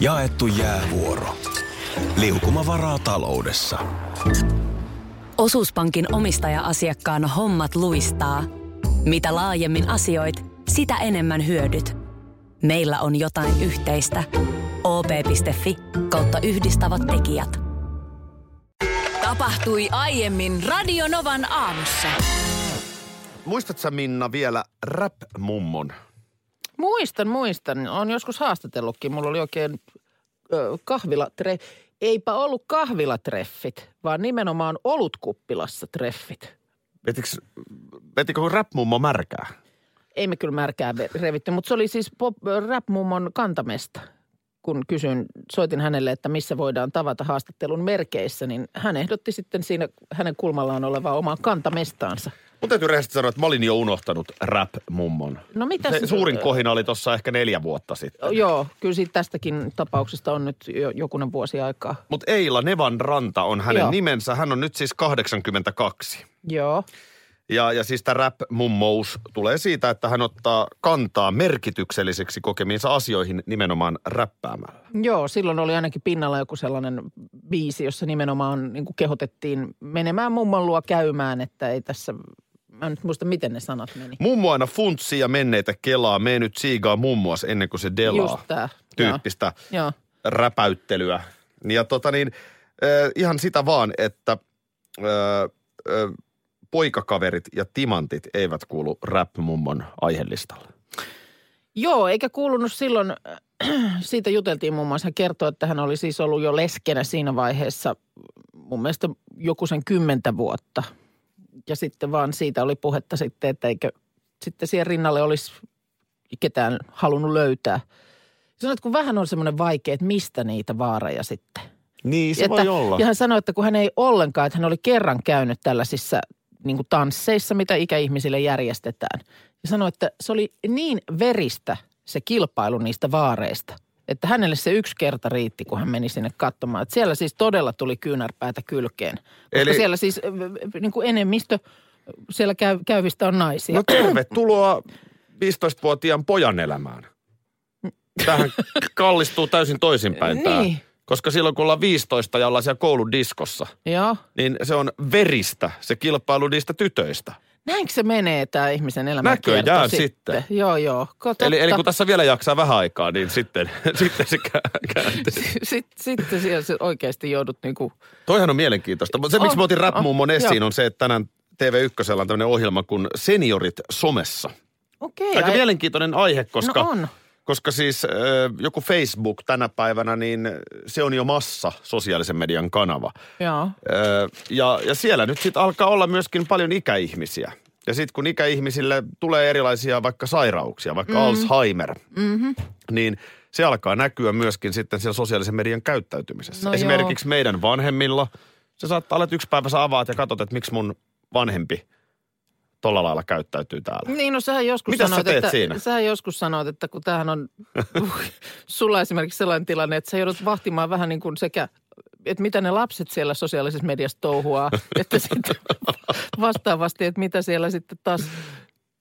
Jaettu jäävuoro. Liukuma varaa taloudessa. Osuuspankin omistaja-asiakkaan hommat luistaa. Mitä laajemmin asioit, sitä enemmän hyödyt. Meillä on jotain yhteistä. op.fi kautta yhdistävät tekijät. Tapahtui aiemmin Radionovan aamussa. Muistatko Minna vielä rap-mummon? Muistan, muistan. Olen joskus haastatellutkin. Mulla oli oikein ö, kahvilatreffi. Eipä ollut kahvilatreffit, vaan nimenomaan olutkuppilassa treffit. Vetikö, vetikö rap-mummo märkää? Ei me kyllä märkää revitty, mutta se oli siis pop, rap-mummon kantamesta. Kun kysyin, soitin hänelle, että missä voidaan tavata haastattelun merkeissä, niin hän ehdotti sitten siinä hänen kulmallaan olevaa omaa kantamestaansa. Mun täytyy rehellisesti sanoa, että mä olin jo unohtanut rap-mummon. No mitä Se suurin kohina oli tuossa ehkä neljä vuotta sitten. Joo, kyllä siitä tästäkin tapauksesta on nyt jo jokunen vuosi aikaa. Mutta Eila Nevan Ranta on hänen Joo. nimensä. Hän on nyt siis 82. Joo. Ja, ja siis tämä rap-mummous tulee siitä, että hän ottaa kantaa merkitykselliseksi kokemiinsa asioihin nimenomaan räppäämällä. Joo, silloin oli ainakin pinnalla joku sellainen biisi, jossa nimenomaan niin kehotettiin menemään mummon luo käymään, että ei tässä, mä en nyt muista miten ne sanat meni. Mummo aina funtsia ja menneitä kelaa, mene nyt siigaa mummuas ennen kuin se delaa. Just tää. Tyyppistä Joo. räpäyttelyä. Ja tota niin, äh, ihan sitä vaan, että äh, äh, poikakaverit ja timantit eivät kuulu rap-mummon aihelistalle. Joo, eikä kuulunut silloin, siitä juteltiin muun muassa, hän kertoi, että hän oli siis ollut jo leskenä siinä vaiheessa mun mielestä joku sen kymmentä vuotta. Ja sitten vaan siitä oli puhetta sitten, että eikö sitten siihen rinnalle olisi ketään halunnut löytää. Sanoit, että kun vähän on semmoinen vaikea, että mistä niitä vaareja sitten. Niin, se että, voi olla. Ja hän sanoi, että kun hän ei ollenkaan, että hän oli kerran käynyt tällaisissa niin kuin tansseissa, mitä ikäihmisille järjestetään. Ja sanoi, että se oli niin veristä se kilpailu niistä vaareista, että hänelle se yksi kerta riitti, kun hän meni sinne katsomaan. Että siellä siis todella tuli kyynärpäätä kylkeen. Koska Eli- siellä siis niin kuin enemmistö siellä käy, käyvistä on naisia. No tervetuloa 15-vuotiaan pojan elämään. Tähän kallistuu täysin toisinpäin tämä. Niin. Koska silloin kun ollaan 15 ja ollaan siellä kouludiskossa, Joo. niin se on veristä se kilpailu niistä tytöistä. Näinkö se menee tämä ihmisen elämä? Näköjään sitten. Joo, joo. Ko, Eli, eli totta. kun tässä vielä jaksaa vähän aikaa, niin sitten, sitten se kä- kääntyy. Sitten, sitten siellä se oikeasti joudut niinku, Toihan on mielenkiintoista. Se, miksi On, mä otin rap on, mummon esiin, joo. on se, että tänään TV1 on tämmöinen ohjelma kuin Seniorit somessa. okei. Aika ai- mielenkiintoinen aihe, koska, No on. Koska siis joku Facebook tänä päivänä, niin se on jo massa sosiaalisen median kanava. Joo. Äh, ja, ja siellä nyt sitten alkaa olla myöskin paljon ikäihmisiä. Ja sitten kun ikäihmisille tulee erilaisia vaikka sairauksia, vaikka mm. Alzheimer, mm-hmm. niin se alkaa näkyä myöskin sitten siellä sosiaalisen median käyttäytymisessä. No Esimerkiksi meidän vanhemmilla, se saattaa olla, että yksi päivä sä avaat ja katsot, että miksi mun vanhempi tolla lailla käyttäytyy täällä. Niin, no sähän joskus Mitäs sä sanoit, teet että, siinä? sähän joskus sanoit, että kun tämähän on sulla esimerkiksi sellainen tilanne, että sä joudut vahtimaan vähän niin kuin sekä, että mitä ne lapset siellä sosiaalisessa mediassa touhuaa, että sitten vastaavasti, että mitä siellä sitten taas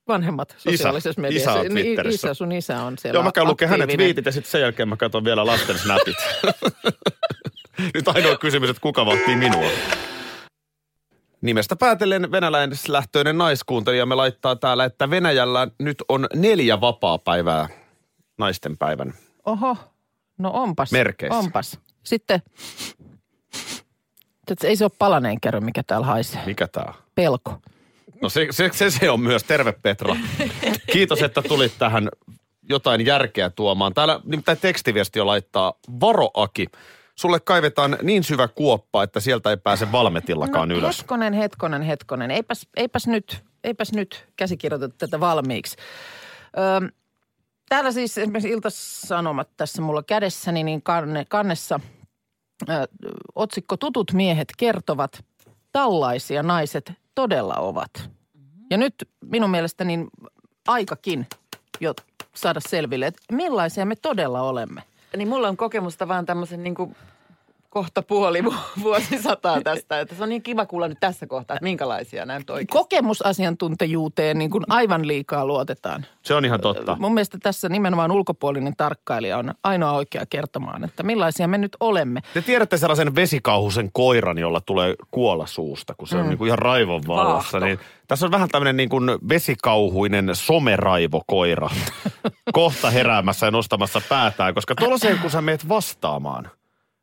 vanhemmat sosiaalisessa mediassa. isä on Niin, Twitterissä. Isä, sun isä on siellä Joo, mä käyn lukemaan hänen aktiivinen. twiitit ja sitten sen jälkeen mä katson vielä lasten snapit. Nyt ainoa kysymys, että kuka vahtii minua. Nimestä päätellen venäläislähtöinen naiskuuntelijamme laittaa täällä, että Venäjällä nyt on neljä vapaa-päivää naisten päivän. Oho, no onpas. Merkeissä. Onpas. Sitten, että ei se ole palaneen kerro, mikä täällä haisee. Mikä tää on? Pelko. No se, se, se, se on myös. Terve Petra. Kiitos, että tulit tähän jotain järkeä tuomaan. Täällä nimittäin tekstiviesti jo laittaa, varo Aki, sulle kaivetaan niin syvä kuoppa, että sieltä ei pääse valmetillakaan no, ylös. hetkonen, hetkonen, hetkonen. Eipäs, eipäs, nyt, eipäs nyt käsikirjoiteta tätä valmiiksi. Öö, täällä siis esimerkiksi Ilta-Sanomat tässä mulla kädessäni, niin kanne, kannessa ö, otsikko Tutut miehet kertovat, tällaisia naiset todella ovat. Ja nyt minun mielestäni aikakin jo saada selville, että millaisia me todella olemme. Niin mulla on kokemusta vaan tämmöisen niin kuin kohta puoli vu- vuosisataa tästä. Että se on niin kiva kuulla nyt tässä kohtaa, että minkälaisia nämä nyt oikein. Kokemusasiantuntijuuteen niin kuin aivan liikaa luotetaan. Se on ihan totta. Mun mielestä tässä nimenomaan ulkopuolinen tarkkailija on ainoa oikea kertomaan, että millaisia me nyt olemme. Te tiedätte sellaisen vesikauhusen koiran, jolla tulee kuolla suusta, kun se on niin kuin ihan raivon vallassa. Niin tässä on vähän tämmöinen niin kuin vesikauhuinen someraivokoira kohta heräämässä ja nostamassa päätään, koska tuollaiseen kun sä meet vastaamaan,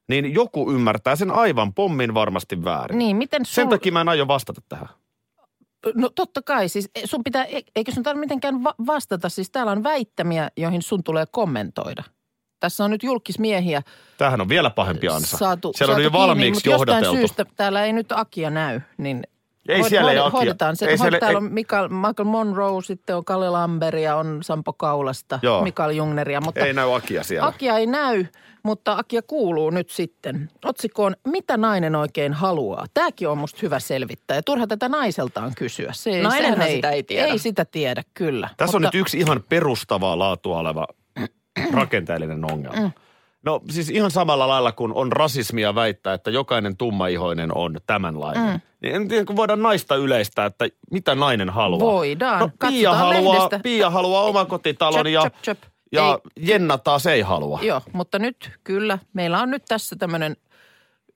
niin joku ymmärtää sen aivan pommin varmasti väärin. Niin, miten sul... Sen takia mä en aio vastata tähän. No totta kai, siis sun pitää, e- eikö sun tarvitse mitenkään va- vastata, siis täällä on väittämiä, joihin sun tulee kommentoida. Tässä on nyt julkismiehiä Tämähän on vielä pahempi ansa. saatu, Siellä on saatu jo kiinni, valmiiksi jostain johdateltu. syystä täällä ei nyt Akia näy, niin Ei hoid- siellä ei hoid- Akia. Hoidetaan se. Ei Ei siellä- täällä ei- on Michael, Michael Monroe, sitten on Kalle Lamberia, on Sampo Kaulasta, Joo. Mikael Jungneria. Mutta Ei näy Akia siellä. Akia ei näy, mutta Akia kuuluu nyt sitten. Otsikkoon, mitä nainen oikein haluaa? Tämäkin on musta hyvä selvittää ja turha tätä naiseltaan kysyä. Se, ei- Nainenhan sehän sitä ei tiedä. Ei sitä tiedä, kyllä. Tässä on mutta, nyt yksi ihan perustavaa laatua oleva rakenteellinen ongelma. No siis ihan samalla lailla kuin on rasismia väittää, että jokainen tummaihoinen on tämänlainen. Mm. Niin en tiedä, kun voidaan naista yleistää, että mitä nainen haluaa. Voidaan. No, Pia haluaa, lehdestä. Pia haluaa omakotitalon Chöp, ja, chöp, chöp. ja Jenna taas ei halua. Joo, mutta nyt kyllä, meillä on nyt tässä tämmöinen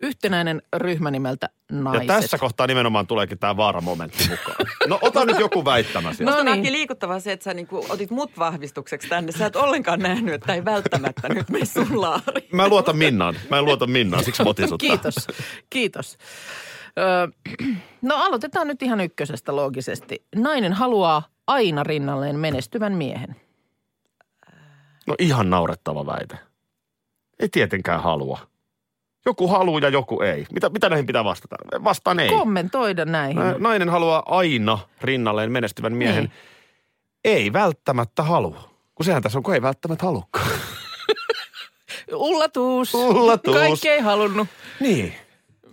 yhtenäinen ryhmä nimeltä Ja naiset. tässä kohtaa nimenomaan tuleekin tämä vaaramomentti mukaan. No ota nyt joku väittämä sieltä. No niin. liikuttavaa se, että sä niinku otit mut vahvistukseksi tänne. Sä et ollenkaan nähnyt, että ei välttämättä nyt mene sun laari. Mä luotan Minnaan. Mä en luota Minnaan, siksi mä. Kiitos, kiitos. Öö, no aloitetaan nyt ihan ykkösestä loogisesti. Nainen haluaa aina rinnalleen menestyvän miehen. No ihan naurettava väite. Ei tietenkään halua. Joku haluaa ja joku ei. Mitä, mitä näihin pitää vastata? Vastaan ei. Kommentoida näihin. Nä- Nainen haluaa aina rinnalleen menestyvän miehen. Niin. Ei välttämättä halua. Kun sehän tässä on, kun ei välttämättä halukkaan. Ullatus. Ullatus. Kaikki ei halunnut. niin.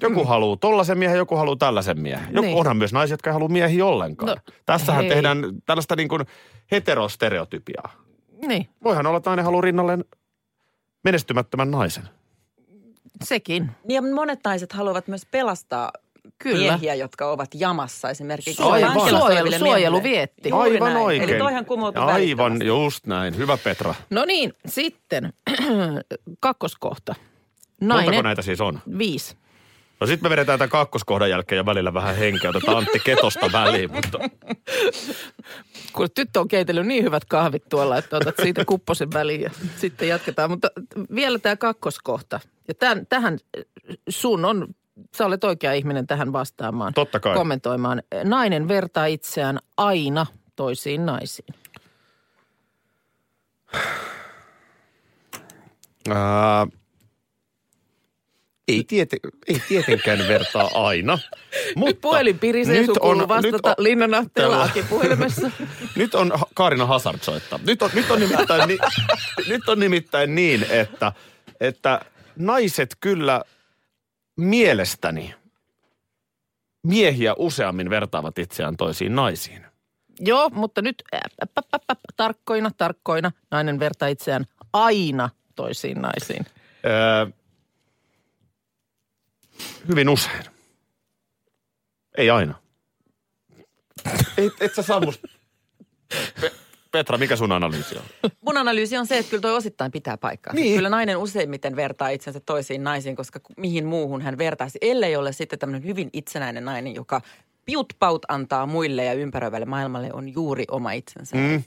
Joku mm. haluaa tollaisen miehen, joku haluaa tällaisen miehen. Joku, Niin. Onhan myös naisia, jotka ei halua miehiä ollenkaan. No, Tässähän hei. tehdään tällaista niin kuin heterostereotypiaa. Niin, Voihan olla, että nainen haluaa rinnalleen menestymättömän naisen. Sekin. Ja monet naiset haluavat myös pelastaa Kyllä. miehiä, jotka ovat jamassa esimerkiksi. Aivan. Suojelu, suojelu miehille. vietti. Juuri Aivan näin. oikein. Eli toihan kumoutui Aivan, just näin. Hyvä Petra. No niin, sitten kakkoskohta. Montako Nainen, näitä siis on? viisi. No sitten me vedetään tämän kakkoskohdan jälkeen ja välillä vähän henkeä. Otetaan Antti Ketosta väliin, mutta Kun tyttö on keitellyt niin hyvät kahvit tuolla, että otat siitä kupposen väliin ja sitten jatketaan. Mutta vielä tämä kakkoskohta. Ja tämän, tähän sun on, sä olet oikea ihminen tähän vastaamaan. Totta kai. Kommentoimaan. Nainen vertaa itseään aina toisiin naisiin. ää, ei, tiete, ei tietenkään vertaa aina. Mutta Nyt puhelin pirisee, sun kuuluu vastata nyt on- Linna puhelimessa. Nyt on Kaarina Hazard soittaa. Nyt on, nyt on, nimittäin, ni, nyt on nimittäin niin, että, että naiset kyllä mielestäni miehiä useammin vertaavat itseään toisiin naisiin. Joo, mutta nyt tarkkoina, tarkkoina. Nainen vertaa itseään aina toisiin naisiin. Öö, hyvin usein. Ei aina. Ei, et sä saa musta... Pe- Petra, mikä sun analyysi on? Mun analyysi on se, että kyllä toi osittain pitää paikkaa. Niin. Kyllä nainen useimmiten vertaa itsensä toisiin naisiin, koska mihin muuhun hän vertaisi, ellei ole sitten tämmöinen hyvin itsenäinen nainen, joka piut-paut antaa muille ja ympäröivälle maailmalle on juuri oma itsensä. Mm,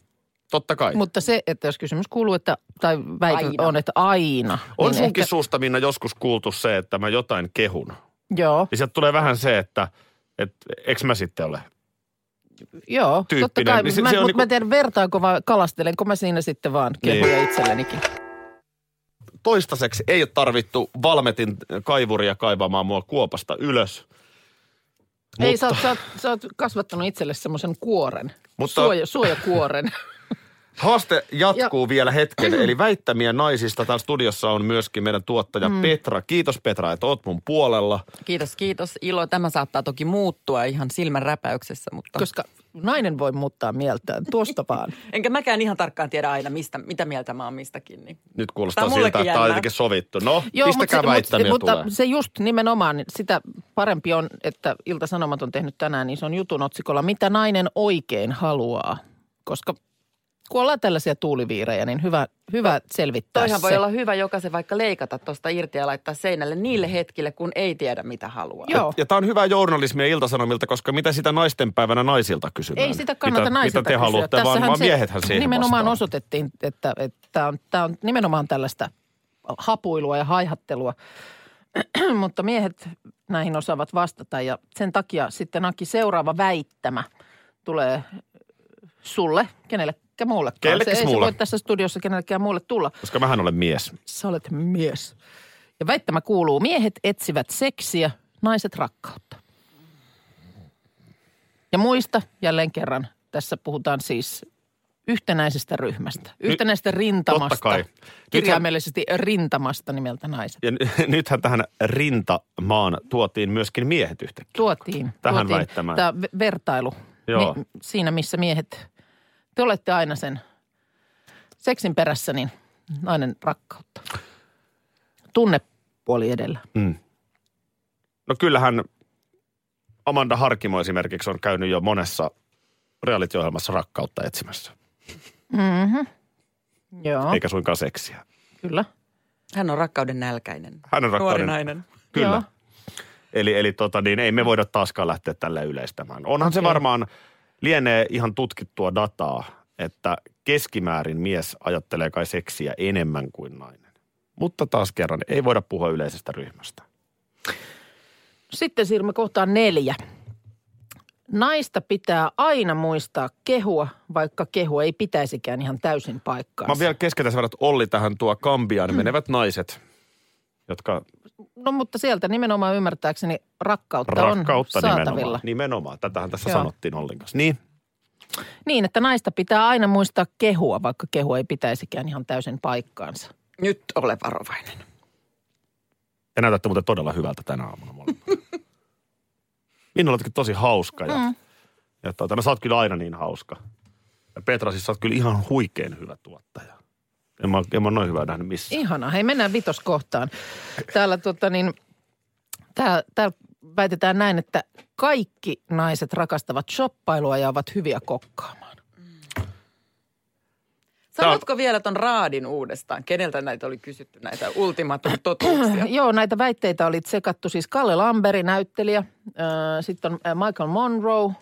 totta kai. Mutta se, että jos kysymys kuuluu, että, tai väite Aina. on, että aina. On niin sunkin ehkä, suusta, Minna, joskus kuultu se, että mä jotain kehun. Joo, Ja sieltä tulee vähän se, että et, eikö mä sitten ole? Joo, totta tyyppinen. kai. Niin se- mä, se on mutta niinku- mä en tiedä, vertaanko vai kalastelenko mä siinä sitten vaan kehuja Niin. itsellenikin. Toistaiseksi ei ole tarvittu Valmetin kaivuria kaivamaan mua kuopasta ylös. Ei, sä oot, sä, oot, sä oot kasvattanut itselle semmoisen kuoren, Mutta- Suoja, suojakuoren. Haaste jatkuu ja. vielä hetken, eli väittämiä naisista. Täällä studiossa on myöskin meidän tuottaja mm. Petra. Kiitos Petra, että oot mun puolella. Kiitos, kiitos. Ilo, tämä saattaa toki muuttua ihan silmän räpäyksessä, mutta... Koska Nainen voi muuttaa mieltään, tuosta vaan. Enkä mäkään ihan tarkkaan tiedä aina, mistä, mitä mieltä mä oon mistäkin. Niin. Nyt Tää kuulostaa siltä, että tämä on jotenkin sovittu. No, Joo, pistäkää mutta, väittämiä mutta, tulee. mutta se just nimenomaan, niin sitä parempi on, että Ilta-Sanomat on tehnyt tänään, niin se on jutun otsikolla, mitä nainen oikein haluaa. Koska kun ollaan tällaisia tuuliviirejä, niin hyvä, hyvä selvittää Toihan se. voi olla hyvä jokaisen vaikka leikata tuosta irti ja laittaa seinälle niille hetkille, kun ei tiedä mitä haluaa. Joo. Ja tämä on hyvää journalismia iltasanomilta, koska mitä sitä naistenpäivänä naisilta kysymään? Ei sitä kannata mitä, naisilta Mitä te kysyä. haluatte, vaan, Tässähän vaan se miehethän siihen Nimenomaan vastaa. osoitettiin, että tämä on, tää on nimenomaan tällaista hapuilua ja haihattelua. Mutta miehet näihin osaavat vastata ja sen takia sitten Aki seuraava väittämä tulee sulle, kenellekään muullekaan. Kenellekäs se ei se voi tässä studiossa kenellekään muulle tulla. Koska mähän olen mies. Sä olet mies. Ja väittämä kuuluu, miehet etsivät seksiä, naiset rakkautta. Ja muista jälleen kerran, tässä puhutaan siis yhtenäisestä ryhmästä, yhtenäisestä rintamasta. totta kai. Kirjaimellisesti rintamasta nimeltä naiset. Ja n- nythän tähän rintamaan tuotiin myöskin miehet yhtäkkiä. Tuotiin. Tähän tuotiin väittämään. Tämä ve- vertailu. Joo. Mi- siinä, missä miehet, te olette aina sen seksin perässä, niin nainen rakkautta. Tunnepuoli edellä. Mm. No kyllähän Amanda Harkimo esimerkiksi on käynyt jo monessa reality-ohjelmassa rakkautta etsimässä, Mm-hmm. Joo, eikä suinkaan seksiä. kyllä. Hän on rakkauden nälkäinen. Hän on Nuori rakkauden... nainen. Kyllä. Joo. Eli, eli tota, niin ei me voida taaskaan lähteä tälle yleistämään. Onhan se Okei. varmaan, lienee ihan tutkittua dataa, että keskimäärin mies ajattelee kai seksiä enemmän kuin nainen. Mutta taas kerran, ei voida puhua yleisestä ryhmästä. Sitten siirrymme kohtaan neljä. Naista pitää aina muistaa kehua, vaikka kehu ei pitäisikään ihan täysin paikkaansa. Mä vielä keskeytän sen verran, että Olli tähän tuo Kambiaan menevät naiset, jotka No mutta sieltä nimenomaan ymmärtääkseni rakkautta, rakkautta on saatavilla. nimenomaan. Nimenomaan, tätähän tässä Joo. sanottiin Ollin kanssa. Niin, Niin, että naista pitää aina muistaa kehua, vaikka kehu ei pitäisikään ihan täysin paikkaansa. Nyt ole varovainen. te näytätte muuten todella hyvältä tänä aamuna molemmat. Oletkin tosi hauska ja, mm. ja tuota, no sä oot kyllä aina niin hauska. Ja Petra, siis sä oot kyllä ihan huikein hyvä tuottaja. En mä, en mä noin hyvää nähnyt missään. Ihana. Hei, mennään vitoskohtaan. Täällä, tota, niin, tää, täällä väitetään näin, että kaikki naiset rakastavat shoppailua ja ovat hyviä kokkaamaan. Sanotko vielä ton raadin uudestaan? Keneltä näitä oli kysytty, näitä ultimatum totuuksia? Joo, näitä väitteitä oli tsekattu siis Kalle Lamberi, näyttelijä, äh, sitten on äh, Michael Monroe,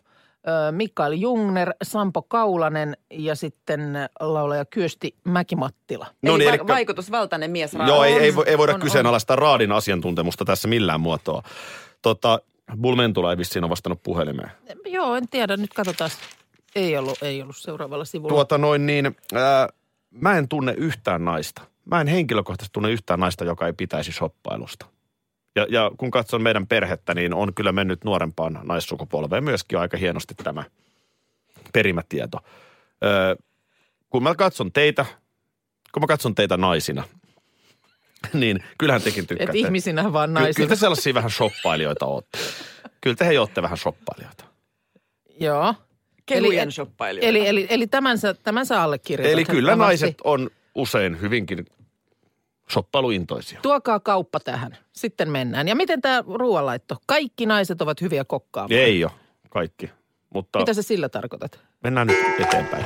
Mikael Jungner, Sampo Kaulanen ja sitten laulaja Kyösti Mäkimattila. No Ei niin, va- elikkä- vaikutusvaltainen mies raadi. Joo, ei, ei, vo- ei voida on, kyseenalaistaa raadin asiantuntemusta tässä millään muotoa. Tota, Bulmentula ei vissiin ole vastannut puhelimeen. Joo, en tiedä. Nyt katsotaan. Ei ollut, ei ollut seuraavalla sivulla. Tuota noin niin, ää, mä en tunne yhtään naista. Mä en henkilökohtaisesti tunne yhtään naista, joka ei pitäisi shoppailusta. Ja, ja kun katson meidän perhettä, niin on kyllä mennyt nuorempaan naissukupolveen myöskin aika hienosti tämä perimätieto. Öö, kun mä katson teitä, kun mä katson teitä naisina, niin kyllähän tekin Et tykkäätte. ihmisinä vaan Ky- naisina. Kyllä te sellaisia vähän shoppailijoita ootte. Kyllä te hei ootte vähän shoppailijoita. Joo. Kehujen Eli- shoppailijoita. Eli, eli, eli tämän, sä, tämän sä allekirjoitat. Eli kyllä naiset on usein hyvinkin shoppailuintoisia. Tuokaa kauppa tähän. Sitten mennään. Ja miten tämä ruoanlaitto? Kaikki naiset ovat hyviä kokkaamaan. Ei ole kaikki, mutta Mitä sä sillä tarkoitat? mennään nyt eteenpäin.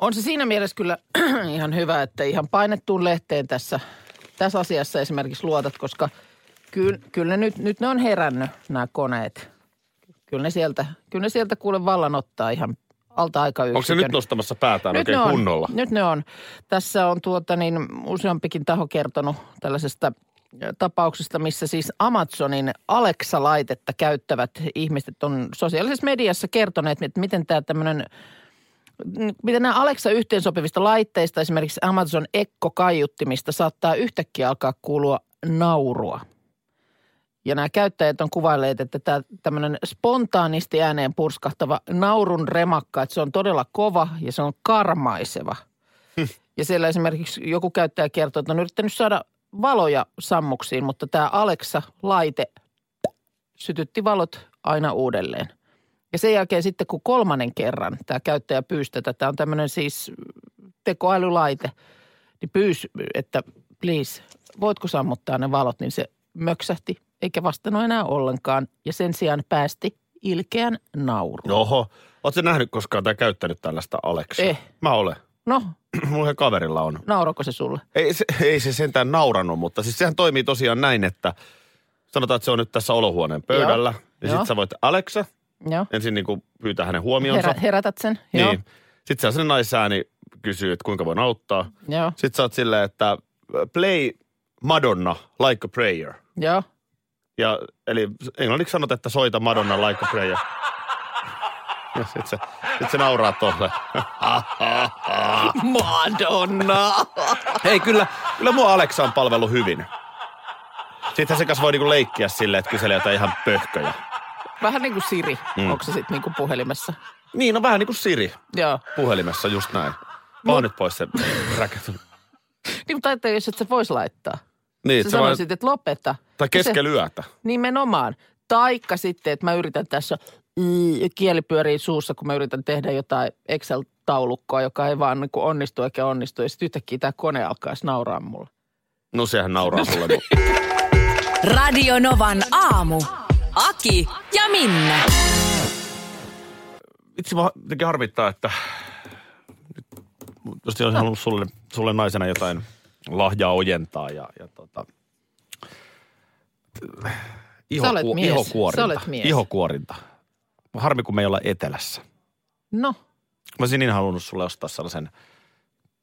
On se siinä mielessä kyllä ihan hyvä, että ihan painettuun lehteen tässä, tässä asiassa esimerkiksi luotat, koska kyllä, kyllä nyt, nyt ne on herännyt nämä koneet. Kyllä ne sieltä, kyllä ne sieltä kuule vallan ottaa ihan alta aikayksikön. Onko se nyt nostamassa päätään nyt oikein ne on, kunnolla? Nyt ne on. Tässä on tuota niin, useampikin taho kertonut tällaisesta tapauksesta, missä siis Amazonin Alexa-laitetta käyttävät ihmiset on sosiaalisessa mediassa kertoneet, että miten tämä tämmöinen miten nämä Alexa-yhteensopivista laitteista, esimerkiksi Amazon Echo-kaiuttimista, saattaa yhtäkkiä alkaa kuulua naurua. Ja nämä käyttäjät on kuvailleet, että tämä tämmöinen spontaanisti ääneen purskahtava naurun remakka, että se on todella kova ja se on karmaiseva. Ja siellä esimerkiksi joku käyttäjä kertoo, että on yrittänyt saada valoja sammuksiin, mutta tämä Alexa-laite sytytti valot aina uudelleen. Ja sen jälkeen sitten, kun kolmannen kerran tämä käyttäjä pyysi tätä, tämä on tämmöinen siis tekoälylaite, niin pyysi, että please, voitko sammuttaa ne valot, niin se möksähti, eikä vastannut enää ollenkaan. Ja sen sijaan päästi ilkeän naurun. Oho. Oletko nähnyt koskaan tai käyttänyt tällaista Aleksaa? Eh. Mä olen. No, Mulla kaverilla on. naurako se sulle? Ei se, ei se sentään naurannut, mutta siis sehän toimii tosiaan näin, että sanotaan, että se on nyt tässä olohuoneen pöydällä. Joo. Ja Joo. sit sä voit Alexa Joo. ensin niin kuin pyytää hänen huomionsa. Herä, herätät sen? Joo. Niin. Sitten se sellainen naisääni kysyy, että kuinka voin auttaa. Joo. Sitten sä oot silleen, että play Madonna like a prayer. Joo. Ja, eli englanniksi sanot, että soita Madonna like a prayer. Ja sit se, sit se nauraa tolle. Madonna! Hei, kyllä, kyllä mua Alexa on palvellut hyvin. Sitten se kanssa voi niinku leikkiä silleen, että kyselee jotain ihan pöhköjä. Vähän niin kuin Siri. Mm. Onko se sitten niin kuin puhelimessa? Niin, no vähän niin kuin Siri Joo. puhelimessa, just näin. Mä oon nyt pois se räket. Niin, mutta ajattelin, jos et sä vois laittaa. Niin, Sä se vaan, sanoisit, että lopeta. tai keskellä yötä. Nimenomaan. Taikka sitten, että mä yritän tässä mm, kieli pyörii suussa, kun mä yritän tehdä jotain Excel-taulukkoa, joka ei vaan niin kuin onnistu eikä onnistu. Ja sitten yhtäkkiä tämä kone alkaisi nauraa mulle. No sehän nauraa sulle. Radio Novan aamu. Aki ja Minna. Itse vaan jotenkin harmittaa, että nyt jos olisin halunnut sulle, sulle naisena jotain lahjaa ojentaa ja, ja tota, Sä olet mies. ihokuorinta. Sä olet mies. Ihokuorinta. Harmi, kun me ei olla etelässä. No, Mä olisin niin halunnut sulle ostaa sellaisen,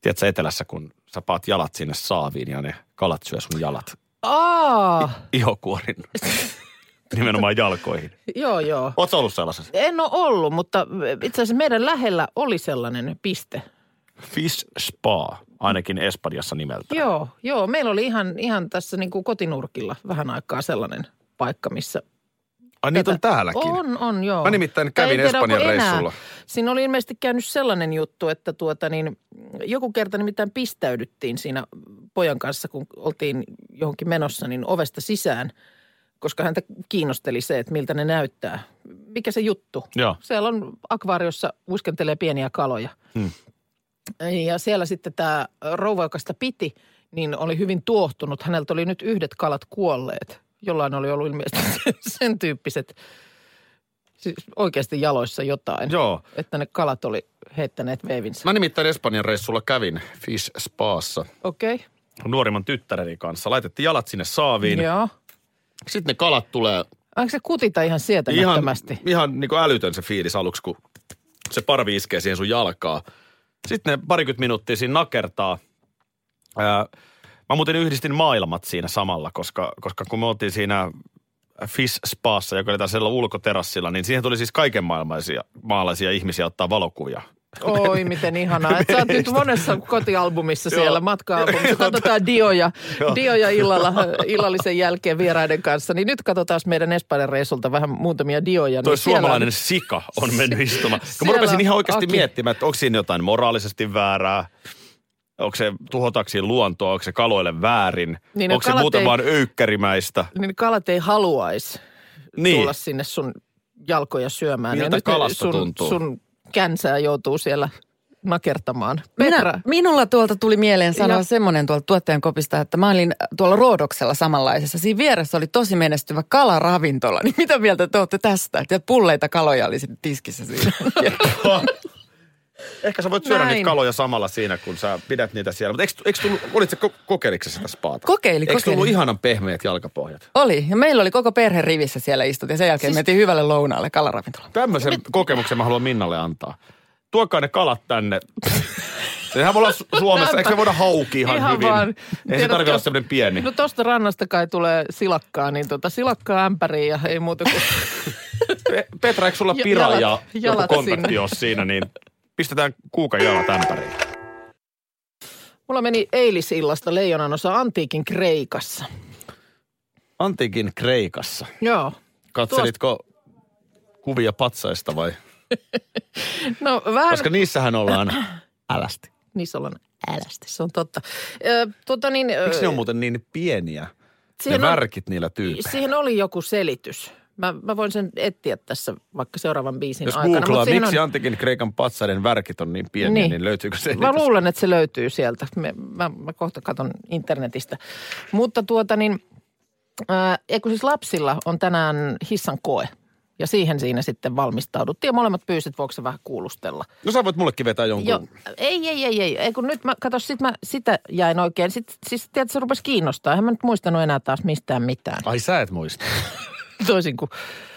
tiedätkö etelässä, kun sä paat jalat sinne saaviin ja ne kalat syö sun jalat. aa, Ihokuorin. Nimenomaan jalkoihin. joo joo. Oletko ollut sellaisessa? En ole ollut, mutta itse asiassa meidän lähellä oli sellainen piste. Fish Spa, ainakin Espanjassa nimeltä. Joo, joo. Meillä oli ihan, ihan tässä niin kuin kotinurkilla vähän aikaa sellainen paikka, missä... Ai niitä on täälläkin. On, on, joo. Mä nimittäin kävin tiedä, Espanjan reissulla. Siinä oli ilmeisesti käynyt sellainen juttu, että tuota niin, joku kerta nimittäin pistäydyttiin siinä pojan kanssa, kun oltiin johonkin menossa, niin ovesta sisään, koska häntä kiinnosteli se, että miltä ne näyttää. Mikä se juttu? Joo. Siellä on akvaariossa uiskentelee pieniä kaloja. Hmm. Ja siellä sitten tämä rouva, joka sitä piti, niin oli hyvin tuohtunut. Häneltä oli nyt yhdet kalat kuolleet. Jollain oli ollut ilmeisesti sen tyyppiset, siis oikeasti jaloissa jotain. Joo. Että ne kalat oli heittäneet veivinsä. Mä nimittäin Espanjan reissulla kävin Fish Spaassa Okei. Okay. nuorimman tyttäreni kanssa. Laitettiin jalat sinne saaviin. Joo. Sitten ne kalat tulee Onko se kutita ihan ihan, sietämättömästi? ihan niin kuin älytön se fiilis aluksi, kun se parvi iskee siihen sun jalkaa. Sitten ne parikymmentä minuuttia siinä nakertaa. Mä muuten yhdistin maailmat siinä samalla, koska, koska kun me oltiin siinä Fish Spaassa, joka oli tässä ulkoterassilla, niin siihen tuli siis kaiken maailmaisia maalaisia ihmisiä ottaa valokuvia. Oi, miten ihanaa. Että sä oot nyt monessa kotialbumissa siellä, matka-albumissa. Katsotaan Dioja. Dioja illalla, illallisen jälkeen vieraiden kanssa. Niin nyt katsotaan meidän Espanjan reissulta vähän muutamia Dioja. Toi niin siellä on- suomalainen sika on mennyt istumaan. Kun mä siellä rupesin ihan oikeasti Aki. miettimään, että onko siinä jotain moraalisesti väärää, onko se tuhotaksi luontoa, onko se kaloille väärin, Niin, onko se muuten ei- vaan öykkärimäistä. Niin kalat ei haluaisi Niin. tulla sinne sun jalkoja syömään. Miltä ja nyt kalasta sun, tuntuu? sun känsää joutuu siellä nakertamaan. Minä, Petra, minulla tuolta tuli mieleen sanoa semmoinen tuolta tuottajan kopista, että mä olin tuolla Roodoksella samanlaisessa. Siinä vieressä oli tosi menestyvä kalaravintola. Niin mitä mieltä te olette tästä? Että pulleita kaloja oli sitten tiskissä siinä. Ehkä sä voit syödä Näin. niitä kaloja samalla siinä, kun sä pidät niitä siellä. Mutta eikö, eikö tullut, olit sä ko- kokeiliko sä sitä spaata? Kokeili, Eikö tullut kokeili. ihanan pehmeät jalkapohjat? oli. Ja meillä oli koko perhe rivissä siellä istut. Ja sen jälkeen siis... mentiin hyvälle lounaalle kalaravintolaan. Tämmöisen kokemuksen mä haluan Minnalle antaa. Tuokaa ne kalat tänne. Sehän voi olla Su- Suomessa, eikö me voida hauki ihan, Ihan hyvin? vaan. Ei se Tiedätkö- tarvitse olla semmoinen pieni. No tosta rannasta kai tulee silakkaa, niin tota silakkaa ämpäriin ja ei muuta kuin... Pe- Petra, eikö sulla Ja- pira jalat- ja joku jalat kontakti sinne. ole siinä, niin pistetään kuukan jalat ämpäriin. Mulla meni eilisillasta leijonan osa antiikin Kreikassa. Antiikin Kreikassa. Joo. Katselitko kuvia patsaista vai? No vähän... Koska niissähän ollaan älästi. Niissä ollaan älästi, se on totta. Ö, tota niin, ö, Miksi ne on muuten niin pieniä? siihen ne on- värkit niillä tyypeillä. Siihen oli joku selitys. Mä, mä voin sen etsiä tässä vaikka seuraavan biisin Jos aikana. googlaa, Mut siihen miksi on- antikin Kreikan patsaiden värkit on niin pieniä, niin, niin löytyykö se Mä luulen, että se löytyy sieltä. Mä, mä, mä kohta katson internetistä. Mutta tuota niin, eikö siis lapsilla on tänään hissan koe. Ja siihen siinä sitten valmistauduttiin. Ja molemmat pyysit, voiko se vähän kuulustella. No sä voit mullekin vetää jonkun. Joo, ei, ei, ei, ei. ei kun nyt mä, kato, sit mä sitä jäin oikein. Sit, siis tiedätkö, se rupesi kiinnostaa. En mä nyt muistanut enää taas mistään mitään. Ai sä et muista. Toisin kuin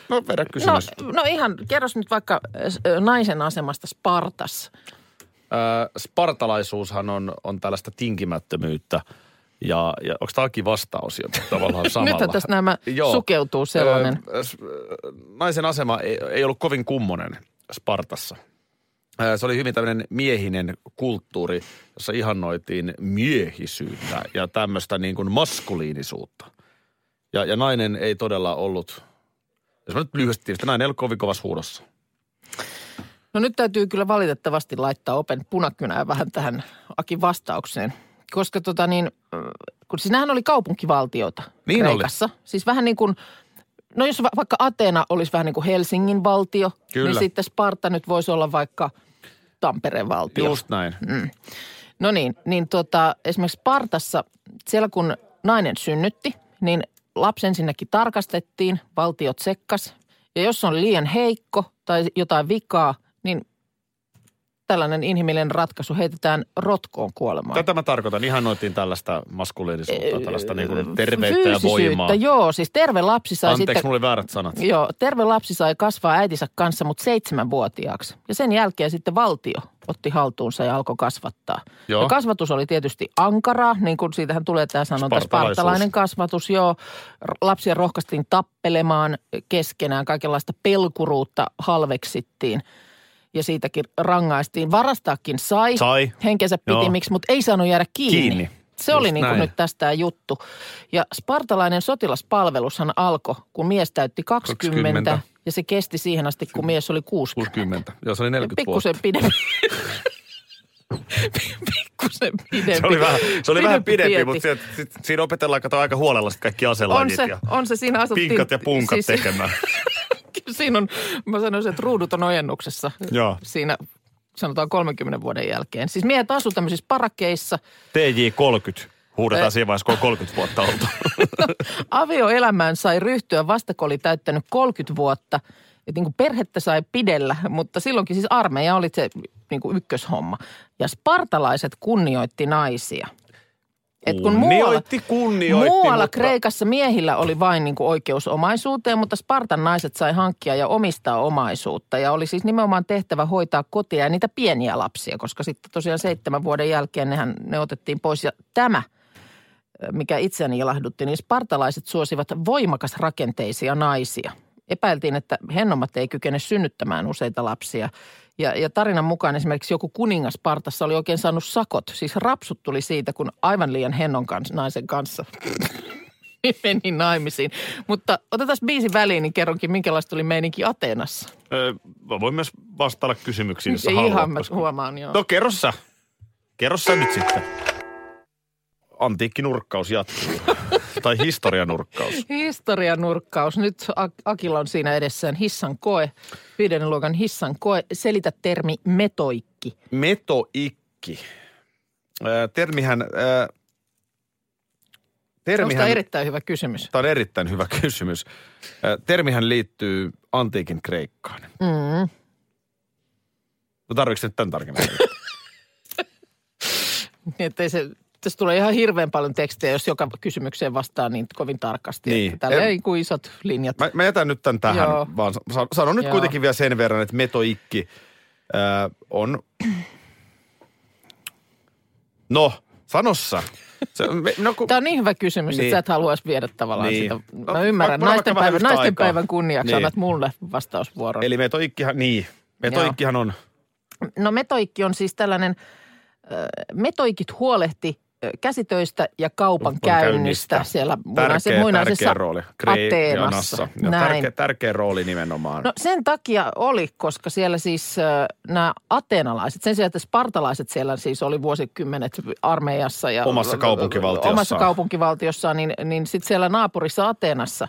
No vedä No, kysymys. no ihan, kerros nyt vaikka äh, naisen asemasta Spartas. Ö, spartalaisuushan on, on tällaista tinkimättömyyttä. Ja, ja onko tämä Aki vastaus jo tavallaan samalla? Nythän tässä nämä sukeutuu sellainen. Ö, s- ö, naisen asema ei, ei ollut kovin kummonen Spartassa. Se oli hyvin tämmöinen miehinen kulttuuri, jossa ihannoitiin miehisyyttä ja tämmöistä niin kuin maskuliinisuutta. Ja, ja nainen ei todella ollut, jos mä nyt lyhyesti tiivistän, nainen ei ollut kovin kovassa huudossa. No nyt täytyy kyllä valitettavasti laittaa open punakynää vähän tähän Akin vastaukseen. Koska tota niin, äh, kun siis nämähän oli kaupunkivaltioita Niin oli. Kreikassa. Siis vähän niin kuin, no jos va- vaikka Ateena olisi vähän niin kuin Helsingin valtio, Kyllä. niin sitten Sparta nyt voisi olla vaikka Tampereen valtio. Just näin. No niin, niin tota, esimerkiksi Spartassa, siellä kun nainen synnytti, niin lapsi ensinnäkin tarkastettiin, valtiot sekkas. Ja jos on liian heikko tai jotain vikaa, tällainen inhimillinen ratkaisu heitetään rotkoon kuolemaan. Tätä mä tarkoitan. Ihannoitiin tällaista maskuliinisuutta, tällaista niin kuin terveyttä ja voimaa. joo. Siis terve lapsi sai Anteeksi, sitten... mulla oli väärät sanat. Joo, terve lapsi sai kasvaa äitinsä kanssa, mutta seitsemänvuotiaaksi. Ja sen jälkeen sitten valtio otti haltuunsa ja alkoi kasvattaa. Joo. Ja kasvatus oli tietysti ankaraa, niin kuin siitähän tulee tämä sanonta, spartalainen kasvatus. Joo, lapsia rohkaistiin tappelemaan keskenään, kaikenlaista pelkuruutta halveksittiin. Ja siitäkin rangaistiin. Varastaakin sai, Sai. henkensä pitimiksi, mutta ei saanut jäädä kiinni. Kiinni. Se Just oli niin kuin nyt tästä juttu. Ja spartalainen sotilaspalvelushan alkoi, kun mies täytti 20, 20. 20 ja se kesti siihen asti, kun mies oli 60. 60. Joo, se oli 40 Pikkusen vuotta. pidempi. Pikkusen pidempi. Se oli vähän, se oli vähän pidempi, tieti. mutta siinä, siinä opetellaan kato aika huolella kaikki on aselajit se, ja on se, siinä asuttiin. pinkat ja punkat siis, tekemään. Siinä on, mä sanoisin, että ruudut on ojennuksessa. Joo. Siinä sanotaan 30 vuoden jälkeen. Siis miehet asuivat tämmöisissä parakeissa. TJ30 huudetaan siinä vaiheessa, kun on 30 vuotta oltu. Avioelämään sai ryhtyä vasta, kun oli täyttänyt 30 vuotta. Et niin kuin perhettä sai pidellä, mutta silloinkin siis armeija oli se niin kuin ykköshomma. Ja spartalaiset kunnioitti naisia. Et kun muualla, Kunnioitti, muualla mutta- Kreikassa miehillä oli vain niin kuin oikeus omaisuuteen, mutta Spartan naiset sai hankkia ja omistaa omaisuutta. Ja oli siis nimenomaan tehtävä hoitaa kotia ja niitä pieniä lapsia, koska sitten tosiaan seitsemän vuoden jälkeen nehän, ne otettiin pois. Ja tämä, mikä itseäni ilahdutti, niin spartalaiset suosivat voimakas rakenteisia naisia. Epäiltiin, että hennommat ei kykene synnyttämään useita lapsia. Ja, ja tarinan mukaan esimerkiksi joku kuningas Spartassa oli oikein saanut sakot. Siis rapsut tuli siitä, kun aivan liian hennon kanssa, naisen kanssa meni naimisiin. Mutta otetaan biisi väliin, niin kerronkin, minkälaista oli meininki Ateenassa. Öö, voin myös vastailla kysymyksiin, jos Ei haluat, ihan, mä koska- huomaan, joo. No kerro sä. Kerro sä nyt sitten. Antiikkinurkkaus jatkuu. tai historianurkkaus. Historianurkkaus. Nyt Ak- Akilla on siinä edessään hissan koe, viidennen luokan hissan koe. Selitä termi metoikki. Metoikki. Öö, termihän... Onko termihän tämä erittäin hyvä kysymys? Tämä on erittäin hyvä kysymys. Ö, Termihän liittyy antiikin Kreikkaan. Mm. No tarvitsetko nyt tämän tarkemmin? Niin, ettei se, tässä tulee ihan hirveän paljon tekstejä, jos joka kysymykseen vastaa niin kovin tarkasti. Niin. Että Tällä ei kuin isot linjat. Mä, mä jätän nyt tämän tähän, Joo. vaan sa- sanon nyt Joo. kuitenkin vielä sen verran, että metoikki ää, on... No, sanossa. Se, no, kun, Tämä on niin hyvä kysymys, Niin. että sä et haluaisi viedä tavallaan Niin. sitä. No, Mä ymmärrän. voidaan Naisten, päivän, naisten päivän kunniaksi Niin. annat mulle vastausvuoron. eli metoikkihan, niin. Metoikkihan on... No metoikki on siis tällainen, äh, metoikit huolehti äh, käsitöistä ja kaupankäynnistä Kaupankäynnistä. siellä muinaisessa, Tärkeä, muinaisessa tärkeä rooli. Ateenassa. Ateenassa. Ja Näin. tärkeä, tärkeä rooli nimenomaan. No sen takia oli, koska siellä siis äh, nämä ateenalaiset, sen sijaan, että spartalaiset siellä siis oli vuosikymmenet armeijassa. Ja Omassa kaupunkivaltiossaan. Omassa kaupunkivaltiossaan, niin, niin sitten siellä naapurissa Ateenassa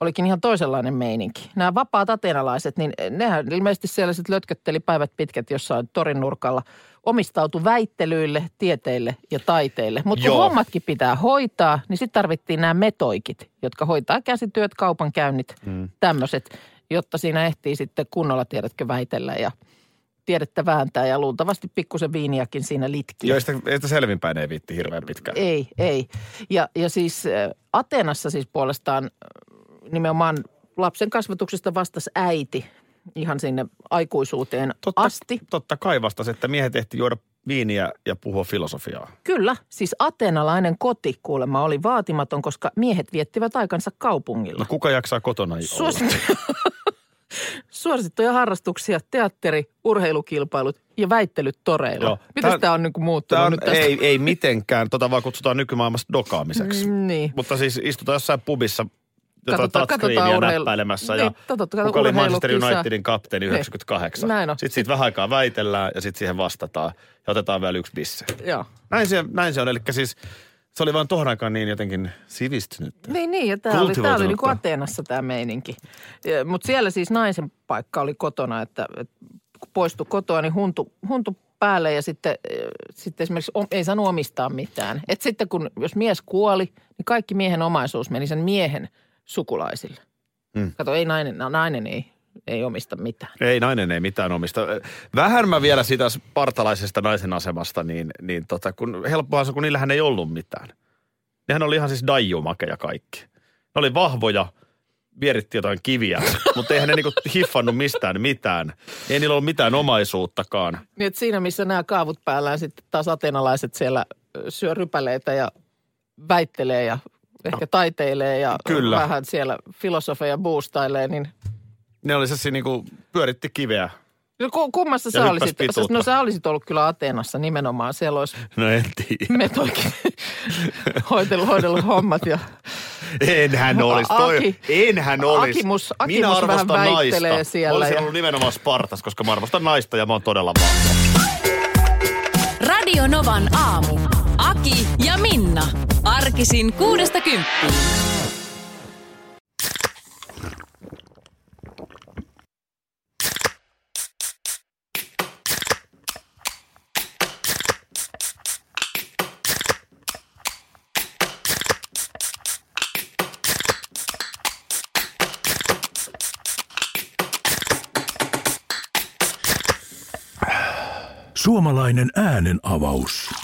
olikin ihan toisenlainen meininki. Nämä vapaat ateenalaiset, niin nehän ilmeisesti siellä sitten lötkötteli päivät pitkät jossain torin nurkalla. Omistautu väittelyille, tieteille ja taiteille. Mutta kun hommatkin pitää hoitaa, niin sitten tarvittiin nämä metoikit, jotka hoitaa käsityöt, kaupankäynnit, mm. tämmöiset, jotta siinä ehtii sitten kunnolla, tiedätkö, väitellä ja tiedettä vääntää ja luultavasti pikkusen viiniäkin siinä litkiä. Sitä, ei sitä selvinpäin ei viitti hirveän pitkään. Ei, ei. Ja, ja siis äh, Atenassa siis puolestaan äh, nimenomaan lapsen kasvatuksesta vastasi äiti ihan sinne aikuisuuteen Totta, asti. totta kai vastasi, että miehet ehti juoda viiniä ja puhua filosofiaa. Kyllä, siis atenalainen koti kuulemma oli vaatimaton, koska miehet viettivät aikansa kaupungilla. No kuka jaksaa kotona olla? Suosittuja, harrastuksia, teatteri, urheilukilpailut ja väittelyt toreilla. Joo. Tämä on niin muuttunut Tämä on, nyt tästä? ei, ei mitenkään, tota vaan kutsutaan nykymaailmassa dokaamiseksi. Mm, niin. Mutta siis istutaan jossain pubissa Katsotaan- katsotaan urheilu- näppäilemässä niin, ja katsotaan kuka oli Manchester. Unitedin kapteeni Niin. 98. Näin on. Sitten siitä vähän aikaa väitellään ja sitten siihen vastataan ja otetaan vielä yksi bisse. Joo. Näin se, näin se on, eli siis se oli vain tohon aikaan niin jotenkin sivistynyt. Niin, niin ja tämä oli, tää oli niin kuin Ateenassa tämä meininki. Mutta siellä siis naisen paikka oli kotona, että, että kun poistui kotoa, niin huntu, huntu päälle ja sitten, sitten esimerkiksi om, ei saanut omistaa mitään. Et sitten kun, jos mies kuoli, niin kaikki miehen omaisuus meni sen miehen sukulaisille. Mm. Kato, ei nainen, no, nainen ei, ei omista mitään. Ei, nainen ei mitään omista. Vähän mä vielä siitä spartalaisesta naisen asemasta, niin, niin tota, kun helppohan se, kun niillähän ei ollut mitään. Nehän oli ihan siis daijumakeja kaikki. Ne oli vahvoja, vieritti jotain kiviä, mutta eihän ne niinku hiffannut mistään mitään. Ei niillä ollut mitään omaisuuttakaan. Niin että siinä, missä nämä kaavut päällään sitten taas atenalaiset siellä syö rypäleitä ja väittelee ja ehkä taiteilee ja Kyllä. vähän siellä filosofeja boostailee, niin Ne oli se niinku, pyöritti kiveä. no, ku- kummassa sä olisit? pituutta. No sä olisit ollut kyllä Ateenassa nimenomaan. Siellä olisi No en tiedä. metoikin hoitellut, hoidellut hommat ja Enhän olisi. Toi, Aki- enhän olisi. Akimus- Minä Akimus vähän arvostan väittelee naista. siellä Olisin ja- ollut nimenomaan Spartas, koska mä arvostan naista ja mä oon todella vahva. Radio Novan aamu. Aki ja Minna. Arkisin kuudesta kymppiin. Suomalainen äänen avaus.